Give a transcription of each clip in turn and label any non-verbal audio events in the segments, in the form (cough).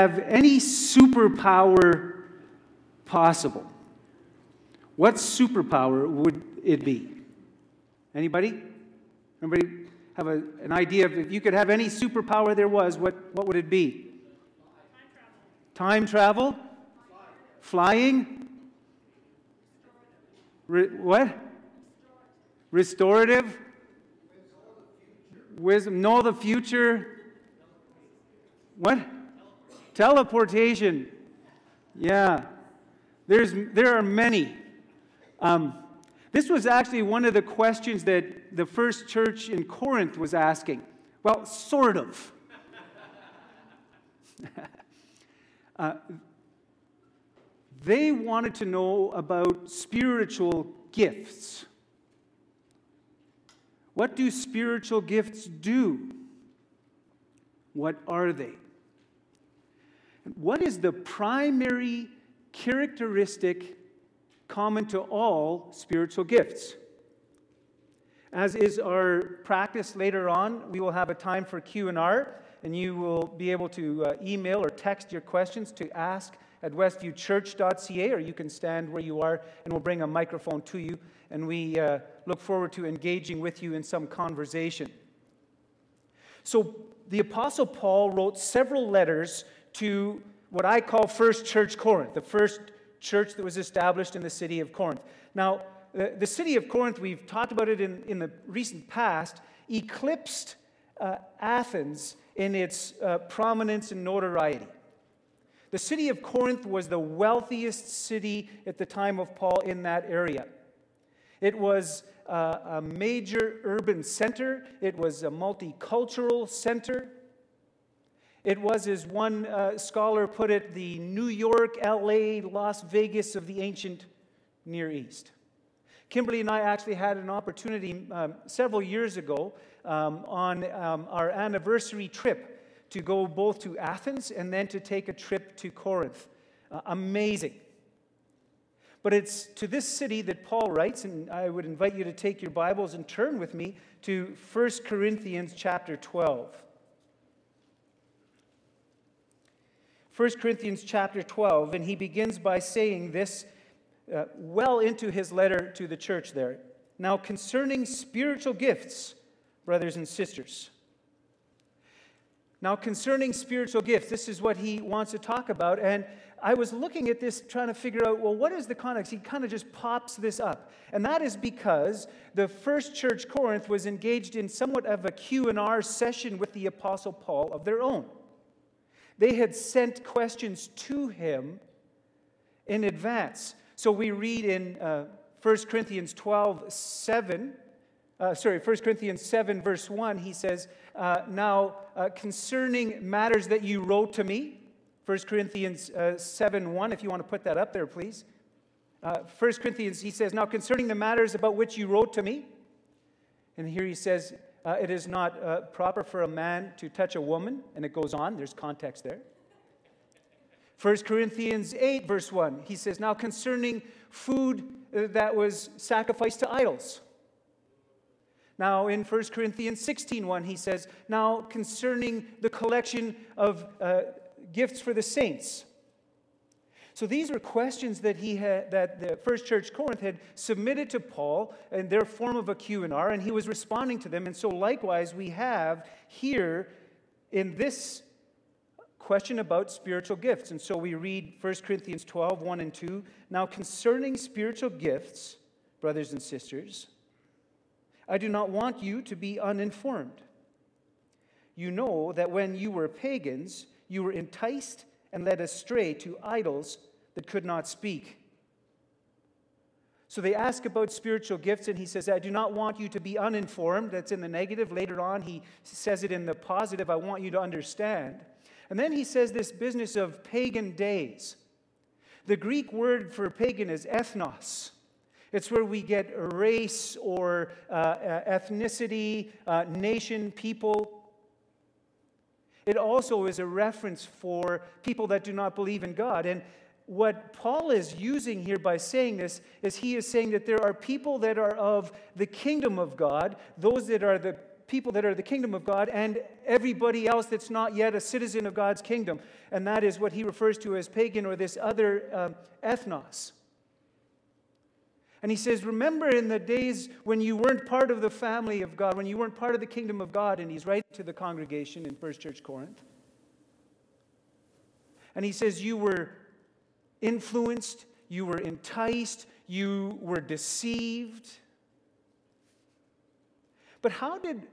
have any superpower possible, what superpower would it be? Anybody? Anybody have a, an idea of if you could have any superpower there was, what, what would it be? Time travel? Flying? Re, what? Restorative? Wisdom. Know the future? What? Teleportation. Yeah. There's, there are many. Um, this was actually one of the questions that the first church in Corinth was asking. Well, sort of. (laughs) uh, they wanted to know about spiritual gifts. What do spiritual gifts do? What are they? What is the primary characteristic common to all spiritual gifts? As is our practice later on, we will have a time for Q&R and you will be able to uh, email or text your questions to ask at westviewchurch.ca or you can stand where you are and we'll bring a microphone to you and we uh, look forward to engaging with you in some conversation. So the apostle Paul wrote several letters to what I call First Church Corinth, the first church that was established in the city of Corinth. Now, the, city of Corinth, we've talked about it in, in the recent past, eclipsed uh, Athens in its uh, prominence and notoriety. The city of Corinth was the wealthiest city at the time of Paul in that area. It was uh, a major urban center, it was a multicultural center. It was, as one uh, scholar put it, the New York, LA, Las Vegas of the ancient Near East. Kimberly and I actually had an opportunity um, several years ago um, on um, our anniversary trip to go both to Athens and then to take a trip to Corinth. Uh, amazing. But it's to this city that Paul writes, and I would invite you to take your Bibles and turn with me to 1 Corinthians chapter 12. 1 Corinthians chapter 12, and he begins by saying this uh, well into his letter to the church there. Now, concerning spiritual gifts, brothers and sisters, now, concerning spiritual gifts, this is what he wants to talk about. And I was looking at this trying to figure out, well, what is the context? He kind of just pops this up. And that is because the first church, Corinth, was engaged in somewhat of a Q&R session with the Apostle Paul of their own. They had sent questions to him in advance. So we read in uh, 1 Corinthians 12, 7, uh, sorry, 1 Corinthians 7, verse 1, he says, uh, Now, uh, concerning matters that you wrote to me, 1 Corinthians uh, 7, 1, if you want to put that up there, please. Uh, 1 Corinthians, he says, Now, concerning the matters about which you wrote to me, and here he says, uh, It is not proper for a man to touch a woman, and it goes on, there's context there. 1 Corinthians 8, verse 1, he says, Now concerning food that was sacrificed to idols. Now, in 1 Corinthians 16 1, he says, Now concerning the collection of uh, gifts for the saints. So these were questions that he had, that the First Church Corinth had submitted to Paul in their form of a Q&R, and he was responding to them. And so likewise, we have here in this question about spiritual gifts. And so we read 1 Corinthians 12, 1 and 2. Now concerning spiritual gifts, brothers and sisters, I do not want you to be uninformed. You know that when you were pagans, you were enticed and led astray to idols that could not speak. So they ask about spiritual gifts, and he says, I do not want you to be uninformed. That's in the negative. Later on, he says it in the positive. I want you to understand. And then he says this business of pagan days. The Greek word for pagan is ethnos. It's where we get race or uh, uh, ethnicity, uh, nation, people. It also is a reference for people that do not believe in God. And what Paul is using here by saying this is he is saying that there are people that are of the kingdom of God, those that are the people that are the kingdom of God and everybody else that's not yet a citizen of God's kingdom. And that is what he refers to as pagan or this other um, ethnos. And he says, Remember in the days when you weren't part of the family of God, when you weren't part of the kingdom of God. And he's writing to the congregation in First Church Corinth. And he says, You were influenced, you were enticed, you were deceived. But how did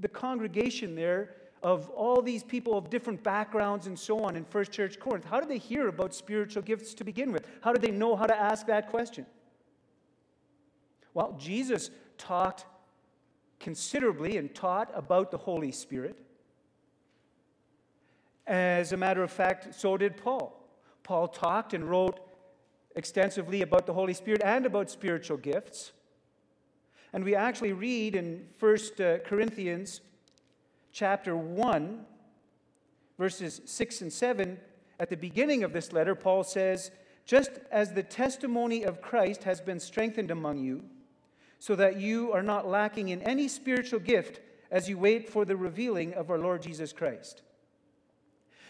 the congregation there of all these people of different backgrounds and so on in First Church Corinth, how did they hear about spiritual gifts to begin with? How did they know how to ask that question? Well, Jesus talked considerably and taught about the Holy Spirit. As a matter of fact, so did Paul. Paul talked and wrote extensively about the Holy Spirit and about spiritual gifts. And we actually read in 1 uh, Corinthians chapter 1, verses 6 and 7, at the beginning of this letter, Paul says, Just as the testimony of Christ has been strengthened among you, so that you are not lacking in any spiritual gift as you wait for the revealing of our Lord Jesus Christ.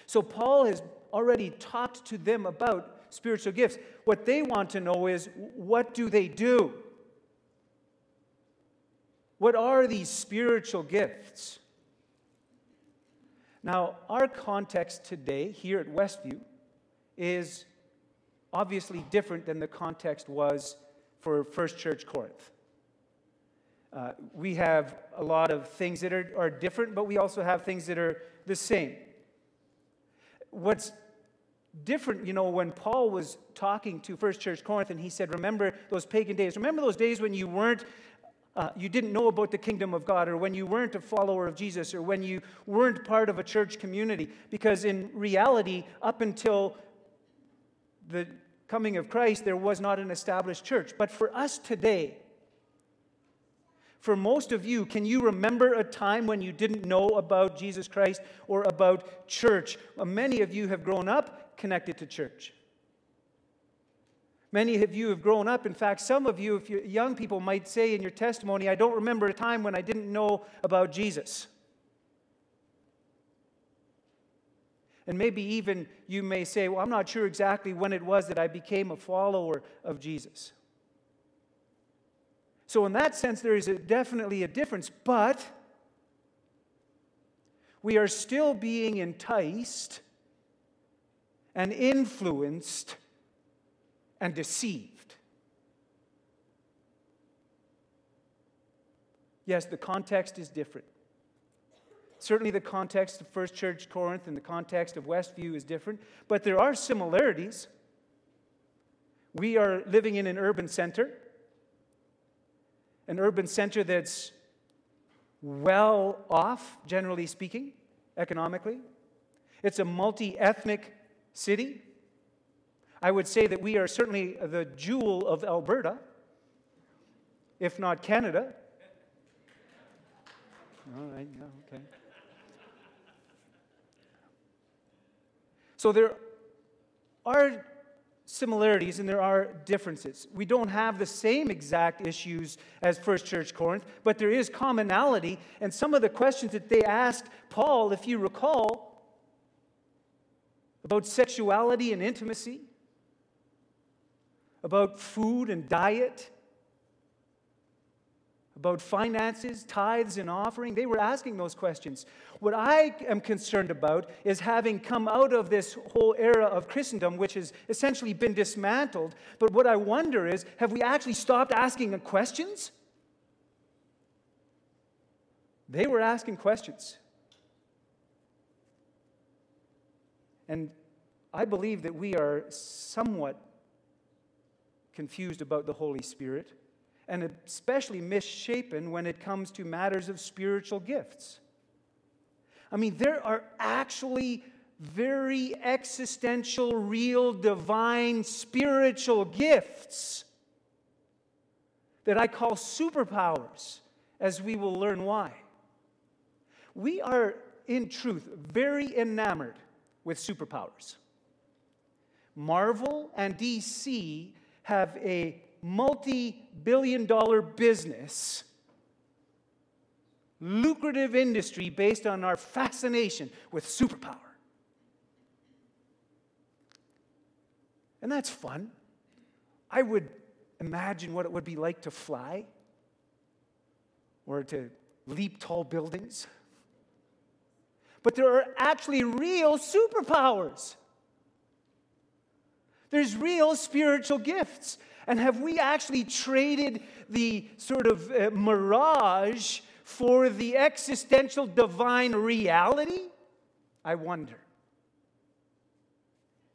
So, Paul has already talked to them about spiritual gifts. What they want to know is what do they do? What are these spiritual gifts? Now, our context today here at Westview is obviously different than the context was for First Church Corinth. Uh, we have a lot of things that are, are different, but we also have things that are the same. What's different, you know, when Paul was talking to First Church Corinth and he said, Remember those pagan days. Remember those days when you weren't uh, you didn't know about the kingdom of God, or when you weren't a follower of Jesus, or when you weren't part of a church community. Because in reality, up until the coming of Christ, there was not an established church. But for us today, for most of you, can you remember a time when you didn't know about Jesus Christ or about church? Uh, many of you have grown up connected to church. Many of you have grown up. In fact, some of you, if you're young people, might say in your testimony, I don't remember a time when I didn't know about Jesus. And maybe even you may say, Well, I'm not sure exactly when it was that I became a follower of Jesus. So, in that sense, there is a, definitely a difference, but we are still being enticed and influenced and deceived. Yes, the context is different. Certainly, the context of First Church Corinth and the context of Westview is different, but there are similarities. We are living in an urban center, an urban center that's well off, generally speaking, economically. It's a multi ethnic city. I would say that we are certainly the jewel of Alberta, if not Canada. All right, yeah, okay. So there are similarities and there are differences. We don't have the same exact issues as First Church Corinth, but there is commonality. And some of the questions that they asked Paul, if you recall, about sexuality and intimacy, about food and diet, about finances, tithes, and offering. They were asking those questions. What I am concerned about is having come out of this whole era of Christendom, which has essentially been dismantled. But what I wonder is have we actually stopped asking questions? They were asking questions. And I believe that we are somewhat confused about the Holy Spirit, and especially misshapen when it comes to matters of spiritual gifts. I mean, there are actually very existential, real, divine, spiritual gifts that I call superpowers, as we will learn why. We are, in truth, very enamored with superpowers. Marvel and DC have a multi billion dollar business lucrative industry based on our fascination with superpower. And that's fun. I would imagine what it would be like to fly or to leap tall buildings. But there are actually real superpowers. There's real spiritual gifts. And have we actually traded the sort of uh, mirage for the existential divine reality? I wonder.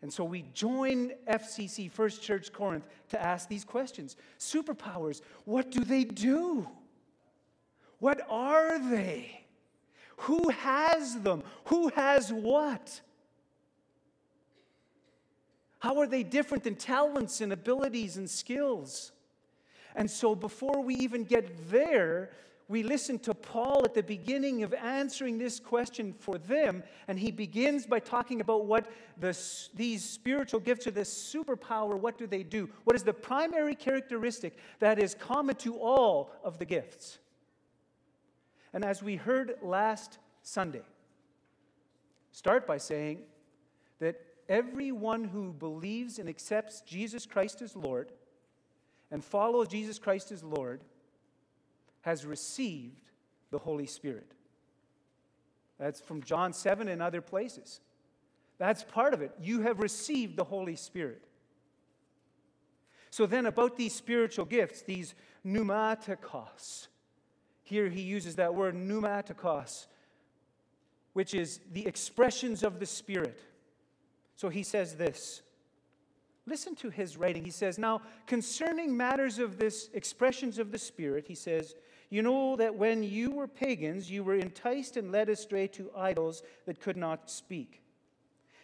And so we join FCC, First Church Corinth, to ask these questions. Superpowers, what do they do? What are they? Who has them? Who has what? How are they different than talents and abilities and skills? And so, before we even get there, we listen to Paul at the beginning of answering this question for them, and he begins by talking about what the, these spiritual gifts or this superpower, what do they do? What is the primary characteristic that is common to all of the gifts? And as we heard last Sunday, start by saying that everyone who believes and accepts Jesus Christ as Lord and follows Jesus Christ as Lord has received the Holy Spirit. That's from John 7 and other places. That's part of it. You have received the Holy Spirit. So, then, about these spiritual gifts, these pneumatikos, here he uses that word pneumatikos, which is the expressions of the Spirit. So he says this. Listen to his writing. He says, Now, concerning matters of this, expressions of the Spirit, he says, You know that when you were pagans, you were enticed and led astray to idols that could not speak.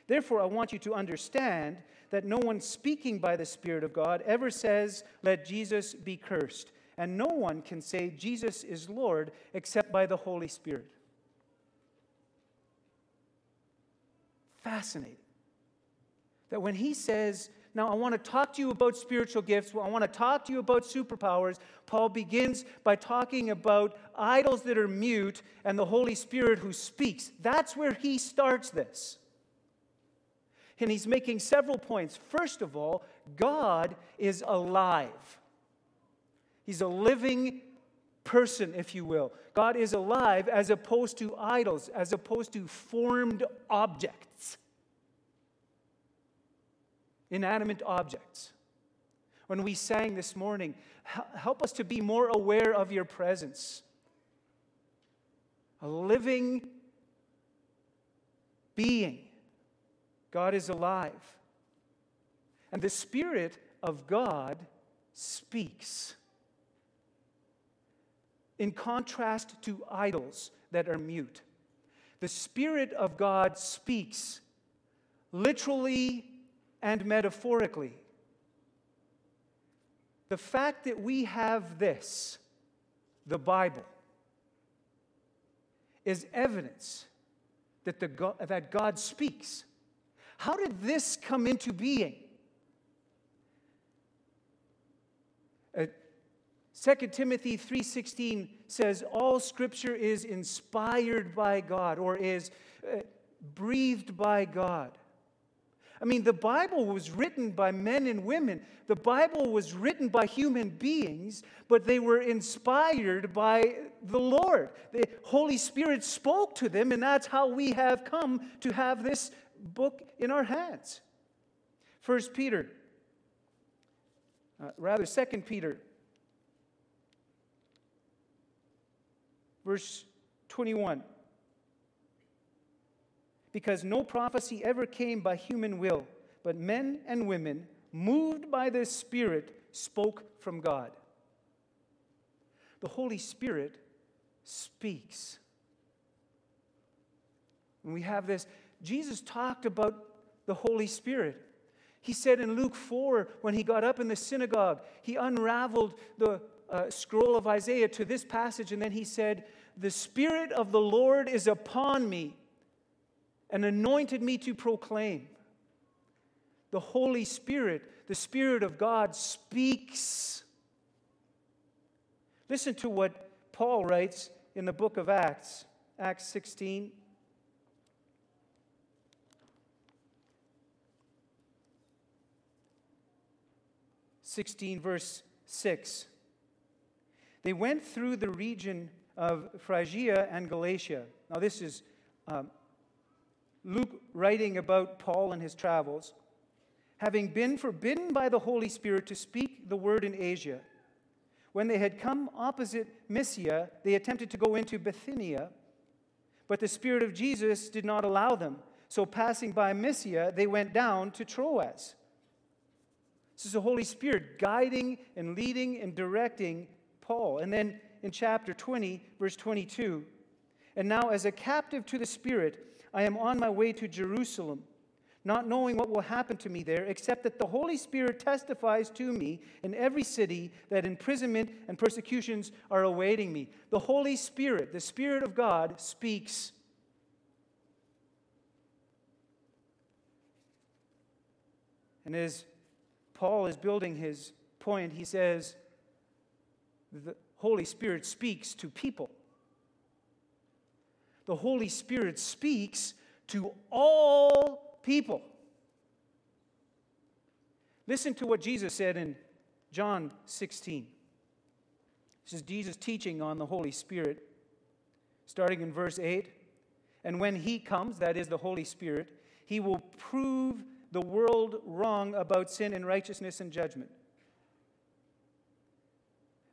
Therefore, I want you to understand that no one speaking by the Spirit of God ever says, Let Jesus be cursed. And no one can say Jesus is Lord except by the Holy Spirit. Fascinating that when he says, Now I want to talk to you about spiritual gifts, I want to talk to you about superpowers, Paul begins by talking about idols that are mute and the Holy Spirit who speaks. That's where he starts this. And he's making several points. First of all, God is alive. He's a living person, if you will. God is alive as opposed to idols, as opposed to formed objects inanimate objects. When we sang this morning, help us to be more aware of your presence. A living being. God is alive. And the Spirit of God speaks. In contrast to idols that are mute, the Spirit of God speaks literally and metaphorically. The fact that we have this, the Bible, is evidence that, the God, that God speaks. How did this come into being? Uh, 2 Timothy 3:16 says all scripture is inspired by God or is uh, breathed by God. I mean, the Bible was written by men and women. The Bible was written by human beings, but they were inspired by the Lord. The Holy Spirit spoke to them, and that's how we have come to have this book in our hands. First Peter, uh, rather, Second Peter, verse 21 because no prophecy ever came by human will, but men and women, moved by the Spirit, spoke from God. The Holy Spirit speaks. And we have this, Jesus talked about the Holy Spirit. He said in Luke 4, when he got up in the synagogue, he unraveled the uh, scroll of Isaiah to this passage, and then he said, The Spirit of the Lord is upon me and anointed me to proclaim. The Holy Spirit, the Spirit of God, speaks. Listen to what Paul writes in the book of Acts, Acts 16. Sixteen, verse six. They went through the region of Phrygia and Galatia. Now, this is um, Luke writing about Paul and his travels. Having been forbidden by the Holy Spirit to speak the word in Asia, when they had come opposite Mysia, they attempted to go into Bithynia, but the Spirit of Jesus did not allow them. So, passing by Mysia, they went down to Troas. This is the Holy Spirit guiding and leading and directing Paul. And then in chapter 20, verse 22, and now as a captive to the Spirit, I am on my way to Jerusalem not knowing what will happen to me there, except that the Holy Spirit testifies to me in every city that imprisonment and persecutions are awaiting me. The Holy Spirit, the Spirit of God, speaks. And as Paul is building his point, he says, the Holy Spirit speaks to people. The Holy Spirit speaks to all people. Listen to what Jesus said in John 16. This is Jesus teaching on the Holy Spirit, starting in verse 8. And when he comes, that is the Holy Spirit, he will prove the world wrong about sin and righteousness and judgment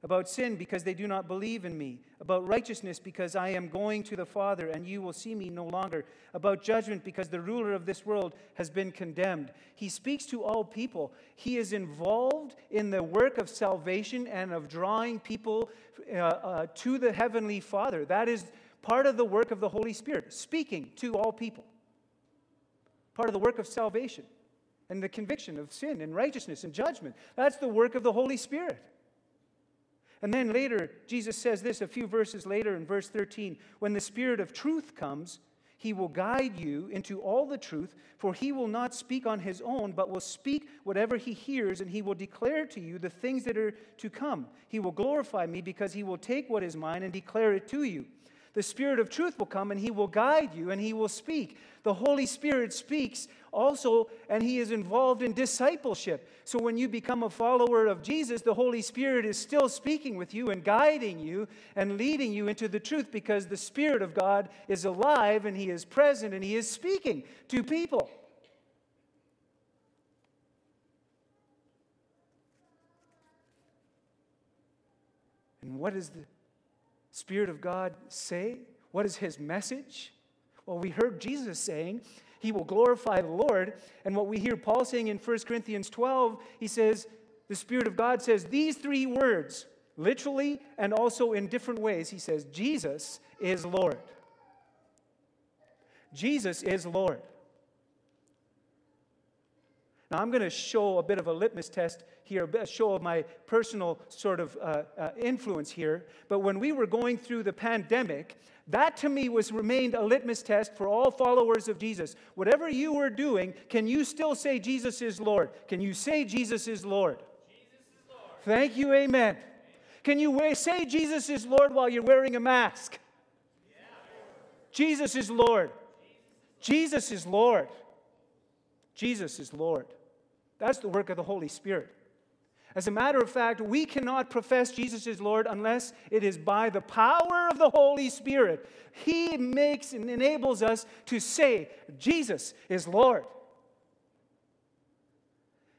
about sin because they do not believe in me, about righteousness because I am going to the Father and you will see me no longer, about judgment because the ruler of this world has been condemned. He speaks to all people. He is involved in the work of salvation and of drawing people uh, uh, to the Heavenly Father. That is part of the work of the Holy Spirit, speaking to all people. Part of the work of salvation and the conviction of sin and righteousness and judgment. That's the work of the Holy Spirit. And then later, Jesus says this a few verses later in verse 13 When the Spirit of truth comes, he will guide you into all the truth, for he will not speak on his own, but will speak whatever he hears, and he will declare to you the things that are to come. He will glorify me because he will take what is mine and declare it to you. The Spirit of truth will come and he will guide you and he will speak. The Holy Spirit speaks also, and he is involved in discipleship. So when you become a follower of Jesus, the Holy Spirit is still speaking with you and guiding you and leading you into the truth because the Spirit of God is alive and he is present and he is speaking to people. And what does the Spirit of God say? What is his message? Well, we heard Jesus saying he will glorify the Lord. And what we hear Paul saying in 1 Corinthians 12, he says, the Spirit of God says these three words, literally and also in different ways. He says, Jesus is Lord. Jesus is Lord. Now, I'm going to show a bit of a litmus test here, a show of my personal sort of uh, uh, influence here. But when we were going through the pandemic, that to me was remained a litmus test for all followers of Jesus. Whatever you were doing, can you still say Jesus is Lord? Can you say Jesus is Lord? Jesus is Lord. Thank you, amen. Can you say Jesus is Lord while you're wearing a mask? Yeah. Jesus is Lord. Jesus is Lord. Jesus is Lord. That's the work of the Holy Spirit. As a matter of fact, we cannot profess Jesus is Lord unless it is by the power of the Holy Spirit. He makes and enables us to say, Jesus is Lord.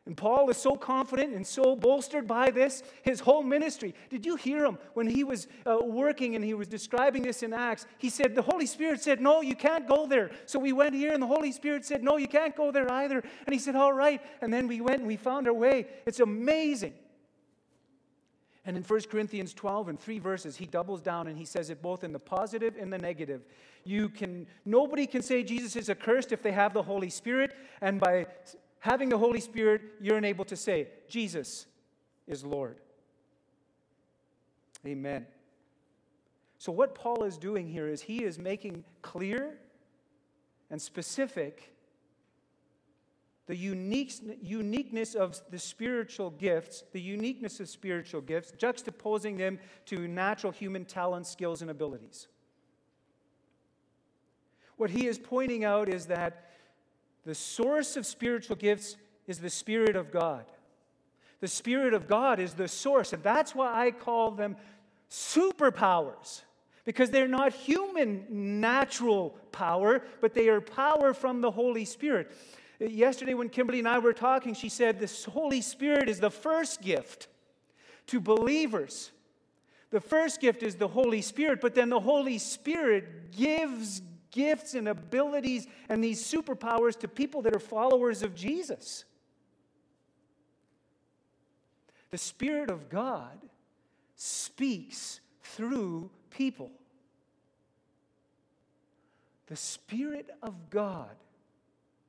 And Paul is so confident and so bolstered by this, his whole ministry. Did you hear him when he was uh, working and he was describing this in Acts? He said, The Holy Spirit said, No, you can't go there. So we went here, and the Holy Spirit said, No, you can't go there either. And he said, All right. And then we went and we found our way. It's amazing. And in 1 Corinthians 12 and three verses, he doubles down and he says it both in the positive and the negative. You can nobody can say Jesus is accursed if they have the Holy Spirit, and by having the Holy Spirit, you're enabled to say, Jesus is Lord. Amen. So, what Paul is doing here is he is making clear and specific the unique, uniqueness of the spiritual gifts, the uniqueness of spiritual gifts, juxtaposing them to natural human talents, skills, and abilities. What he is pointing out is that the source of spiritual gifts is the Spirit of God. The Spirit of God is the source, and that's why I call them superpowers because they're not human natural power, but they are power from the Holy Spirit. Yesterday, when Kimberly and I were talking, she said the Holy Spirit is the first gift to believers. The first gift is the Holy Spirit, but then the Holy Spirit gives gifts and abilities and these superpowers to people that are followers of Jesus. The Spirit of God speaks through people. The Spirit of God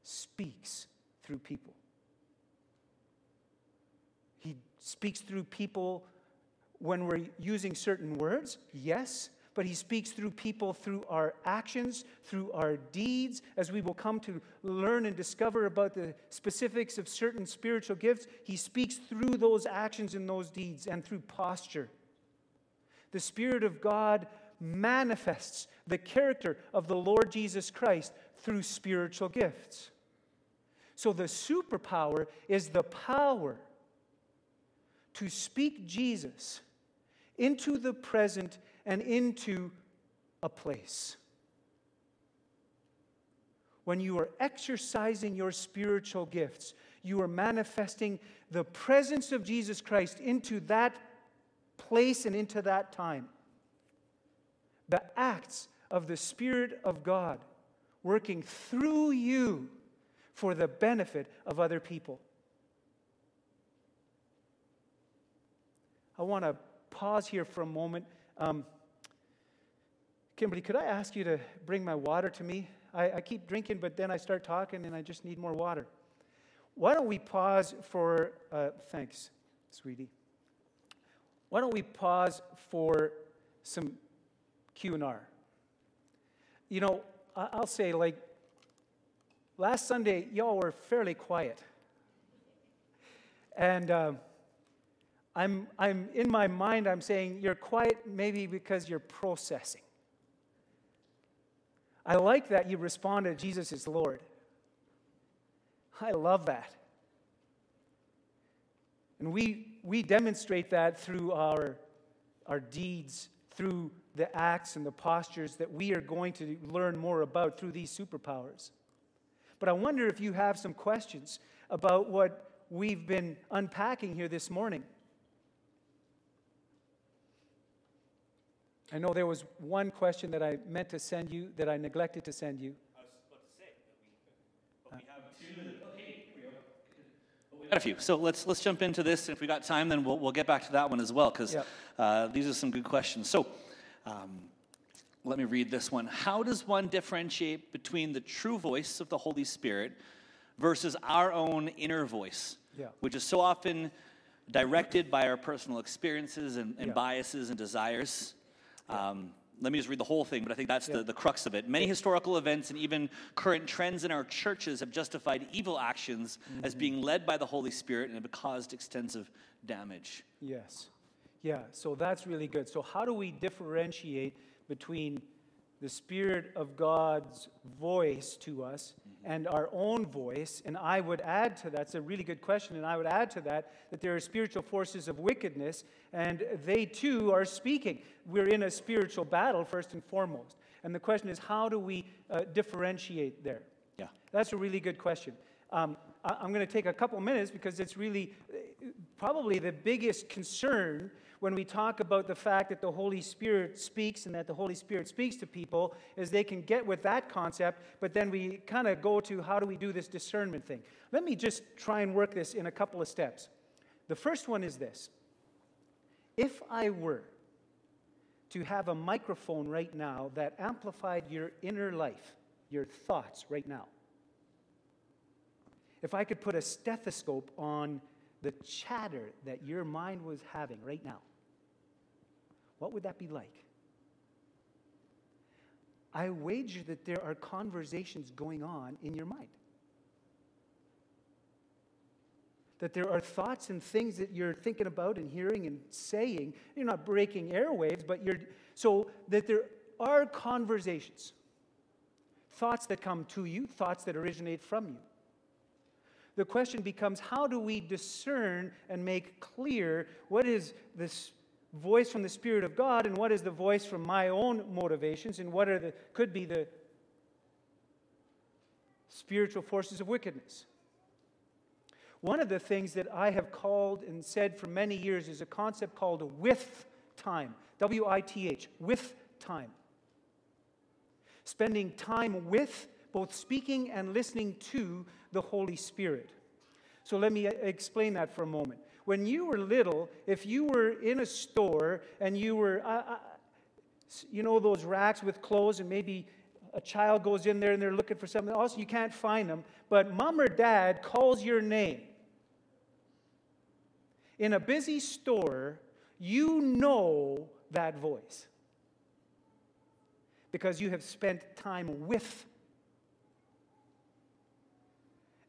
speaks through people. He speaks through people when we're using certain words, yes, but he speaks through people through our actions, through our deeds, as we will come to learn and discover about the specifics of certain spiritual gifts. He speaks through those actions and those deeds and through posture. The Spirit of God manifests the character of the Lord Jesus Christ through spiritual gifts. So the superpower is the power to speak Jesus into the present and into a place. When you are exercising your spiritual gifts, you are manifesting the presence of Jesus Christ into that place and into that time. The acts of the Spirit of God working through you for the benefit of other people. I want to pause here for a moment. Um, Kimberly, could I ask you to bring my water to me? I, I, keep drinking, but then I start talking and I just need more water. Why don't we pause for, uh, thanks, sweetie. Why don't we pause for some Q&R? You know, I'll say like last Sunday, y'all were fairly quiet. And uh, I'm, I'm in my mind, I'm saying you're quiet maybe because you're processing. I like that you responded, Jesus is Lord. I love that. And we, we demonstrate that through our, our deeds, through the acts and the postures that we are going to learn more about through these superpowers. But I wonder if you have some questions about what we've been unpacking here this morning. I know there was one question that I meant to send you that I neglected to send you. I was about to say that we, we have two. Okay, we got a few. So let's let's jump into this. And if we got time, then we'll we'll get back to that one as well because yep. uh, these are some good questions. So. Um, let me read this one. How does one differentiate between the true voice of the Holy Spirit versus our own inner voice, yeah. which is so often directed by our personal experiences and, and yeah. biases and desires? Yeah. Um, let me just read the whole thing, but I think that's the, the crux of it. Many historical events and even current trends in our churches have justified evil actions mm-hmm. as being led by the Holy Spirit and have caused extensive damage. Yes. Yeah, so that's really good. So, how do we differentiate between the Spirit of God's voice to us and our own voice. And I would add to that, it's a really good question, and I would add to that that there are spiritual forces of wickedness, and they too are speaking. We're in a spiritual battle, first and foremost. And the question is, how do we uh, differentiate there? Yeah. That's a really good question. Um, I, I'm going to take a couple minutes because it's really uh, probably the biggest concern when we talk about the fact that the Holy Spirit speaks and that the Holy Spirit speaks to people is they can get with that concept, but then we kind of go to how do we do this discernment thing. Let me just try and work this in a couple of steps. The first one is this if I were to have a microphone right now that amplified your inner life, your thoughts right now, if I could put a stethoscope on the chatter that your mind was having right now, what would that be like? I wager that there are conversations going on in your mind. that there are thoughts and things that you're thinking about and hearing and saying. You're not breaking airwaves, but you're so that there are conversations, thoughts that come to you, thoughts that originate from you. The question becomes how do we discern and make clear what is this voice from the Spirit of God and what is the voice from my own motivations and what are the, could be the spiritual forces of wickedness? One of the things that I have called and said for many years is a concept called with time. W I T H, with time. Spending time with, both speaking and listening to the Holy Spirit. So let me explain that for a moment. When you were little, if you were in a store and you were, uh, uh, you know, those racks with clothes, and maybe a child goes in there and they're looking for something else, you can't find them, but mom or dad calls your name in a busy store, you know that voice because you have spent time with.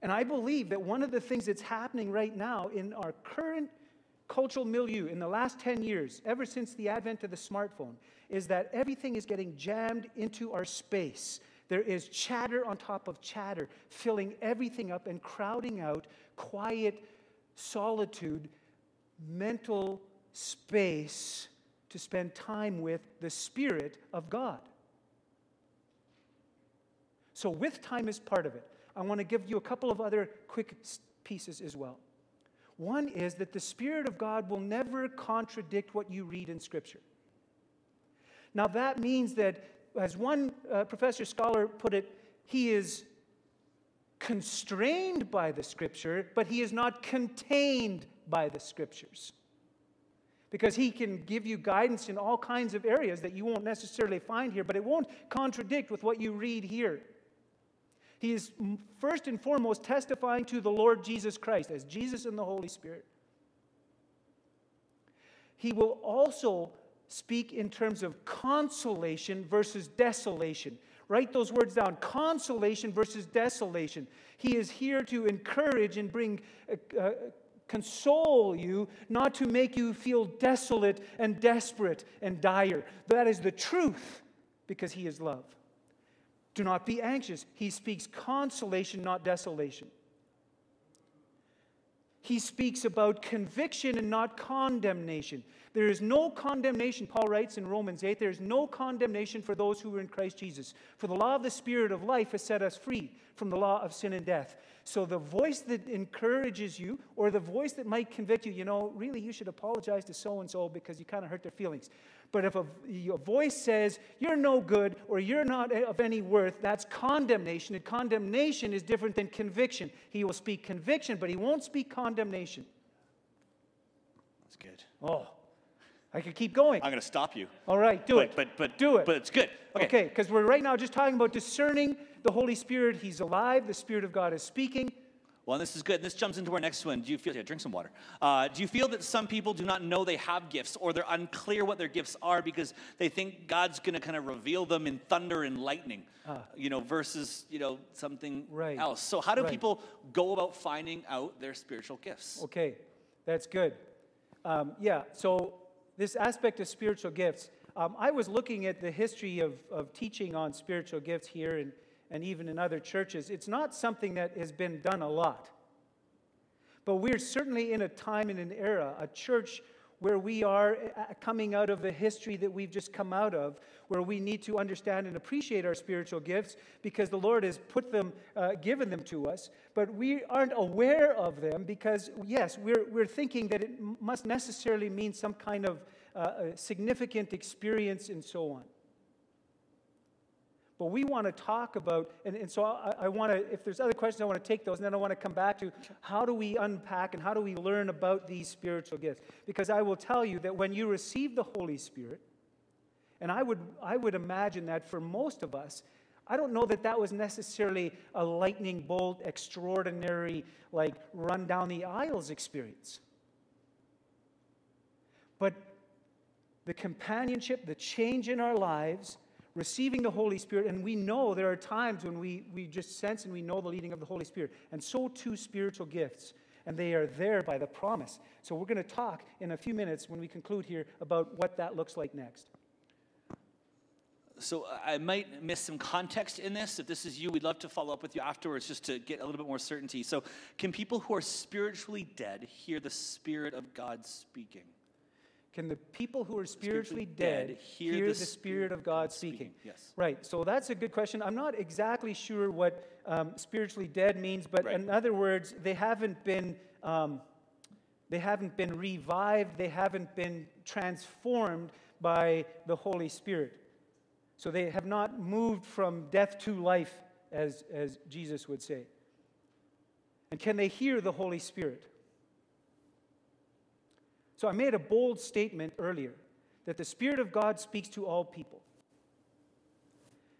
And I believe that one of the things that's happening right now in our current cultural milieu in the last 10 years, ever since the advent of the smartphone, is that everything is getting jammed into our space. There is chatter on top of chatter, filling everything up and crowding out quiet solitude mental space to spend time with the Spirit of God. So, with time is part of it. I want to give you a couple of other quick pieces as well. One is that the Spirit of God will never contradict what you read in Scripture. Now, that means that, as one uh, professor scholar put it, he is constrained by the Scripture, but he is not contained by the scriptures. Because he can give you guidance in all kinds of areas that you won't necessarily find here, but it won't contradict with what you read here. He is first and foremost testifying to the Lord Jesus Christ as Jesus and the Holy Spirit. He will also speak in terms of consolation versus desolation. Write those words down consolation versus desolation. He is here to encourage and bring uh, uh console you, not to make you feel desolate and desperate and dire. That is the truth because He is love. Do not be anxious. He speaks consolation, not desolation. He speaks about conviction and not condemnation. There is no condemnation, Paul writes in Romans 8, there is no condemnation for those who are in Christ Jesus. For the law of the Spirit of life has set us free from the law of sin and death. So the voice that encourages you, or the voice that might convict you, you know, really you should apologize to so and so because you kind of hurt their feelings. But if a, a, voice says you're no good or you're not of any worth, that's condemnation. And condemnation is different than conviction. He will speak conviction, but he won't speak condemnation. That's good. Oh, I could keep going. I'm going to stop you. All right, do but, it. But but do it. But it's good. Okay, because okay, we're right now just talking about discerning the Holy Spirit. He's alive. The Spirit of God is speaking. Well, this is good. This jumps into our next one. Do you feel? Yeah, drink some water. Uh, do you feel that some people do not know they have gifts, or they're unclear what their gifts are because they think God's going to kind of reveal them in thunder and lightning, uh, you know, versus you know something right. else? So, how do right. people go about finding out their spiritual gifts? Okay, that's good. Um, yeah. So this aspect of spiritual gifts, um, I was looking at the history of, of teaching on spiritual gifts here and, and even in other churches. It's not something that has been done a lot. But we're certainly in a time and an era, a church where we are uh, coming out of the history that we've just come out of, where we need to understand and appreciate our spiritual gifts because the Lord has put them, uh, given them to us, but we aren't aware of them because, yes, we're, we're thinking that it must necessarily mean some kind of uh, significant experience and so on. But we want to talk about, and, and so I, I want to, if there's other questions, I want to take those, and then I want to come back to how do we unpack and how do we learn about these spiritual gifts? Because I will tell you that when you receive the Holy Spirit, and I would, I would imagine that for most of us, I don't know that that was necessarily a lightning bolt, extraordinary, like run down the aisles experience. But the companionship, the change in our lives, receiving the Holy Spirit, and we know there are times when we, we just sense and we know the leading of the Holy Spirit, and so too spiritual gifts. and they are there by the promise. So we're going to talk in a few minutes when we conclude here about what that looks like next. So I might miss some context in this. If this is you, we'd love to follow up with you afterwards just to get a little bit more certainty. So, can people who are spiritually dead hear the Spirit of God speaking? Can the people who are spiritually, spiritually dead, hear, hear the, the, Spirit of God speaking? speaking? Yes. Right. So that's a good question. I'm not exactly sure what um, spiritually dead means, but right. in other words, they haven't been. Um, they haven't been revived, they haven't been transformed by the Holy Spirit. So they have not moved from death to life, as, as Jesus would say. And can they hear the Holy Spirit? So I made a bold statement earlier that the Spirit of God speaks to all people.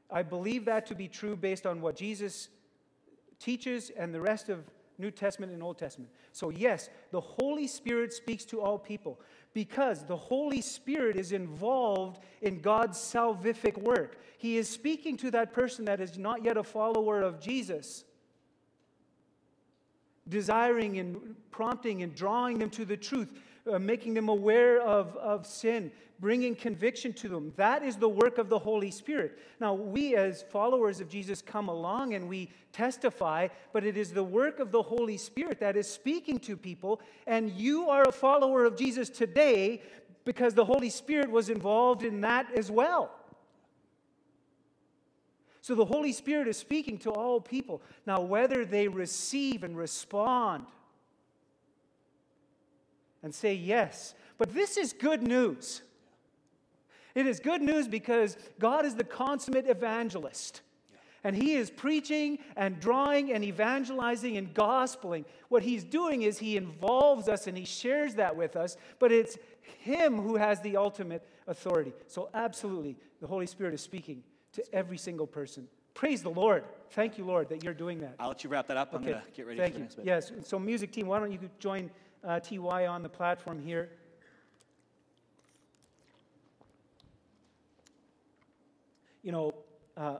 I believe that to be true based on what Jesus teaches and the rest of New Testament and Old Testament. So, yes, the Holy Spirit speaks to all people because the Holy Spirit is involved in God's salvific work. He is speaking to that person that is not yet a follower of Jesus, desiring and prompting and drawing them to the truth uh, making them aware of, of sin, bringing conviction to them. That is the work of the Holy Spirit. Now, we as followers of Jesus come along and we testify, but it is the work of the Holy Spirit that is speaking to people. And you are a follower of Jesus today because the Holy Spirit was involved in that as well. So the Holy Spirit is speaking to all people. Now, whether they receive and respond, and say yes. But this is good news. It is good news because God is the consummate evangelist. And he is preaching and drawing and evangelizing and gospeling. What he's doing is he involves us and he shares that with us, but it's him who has the ultimate authority. So, absolutely, the Holy Spirit is speaking to every single person. Praise the Lord. Thank you, Lord, that you're doing that. I'll let you wrap that up. I'm going to get ready Thank for you. the next bit. Yes. So, music team, why don't you join uh, TY on the platform here. You know, uh,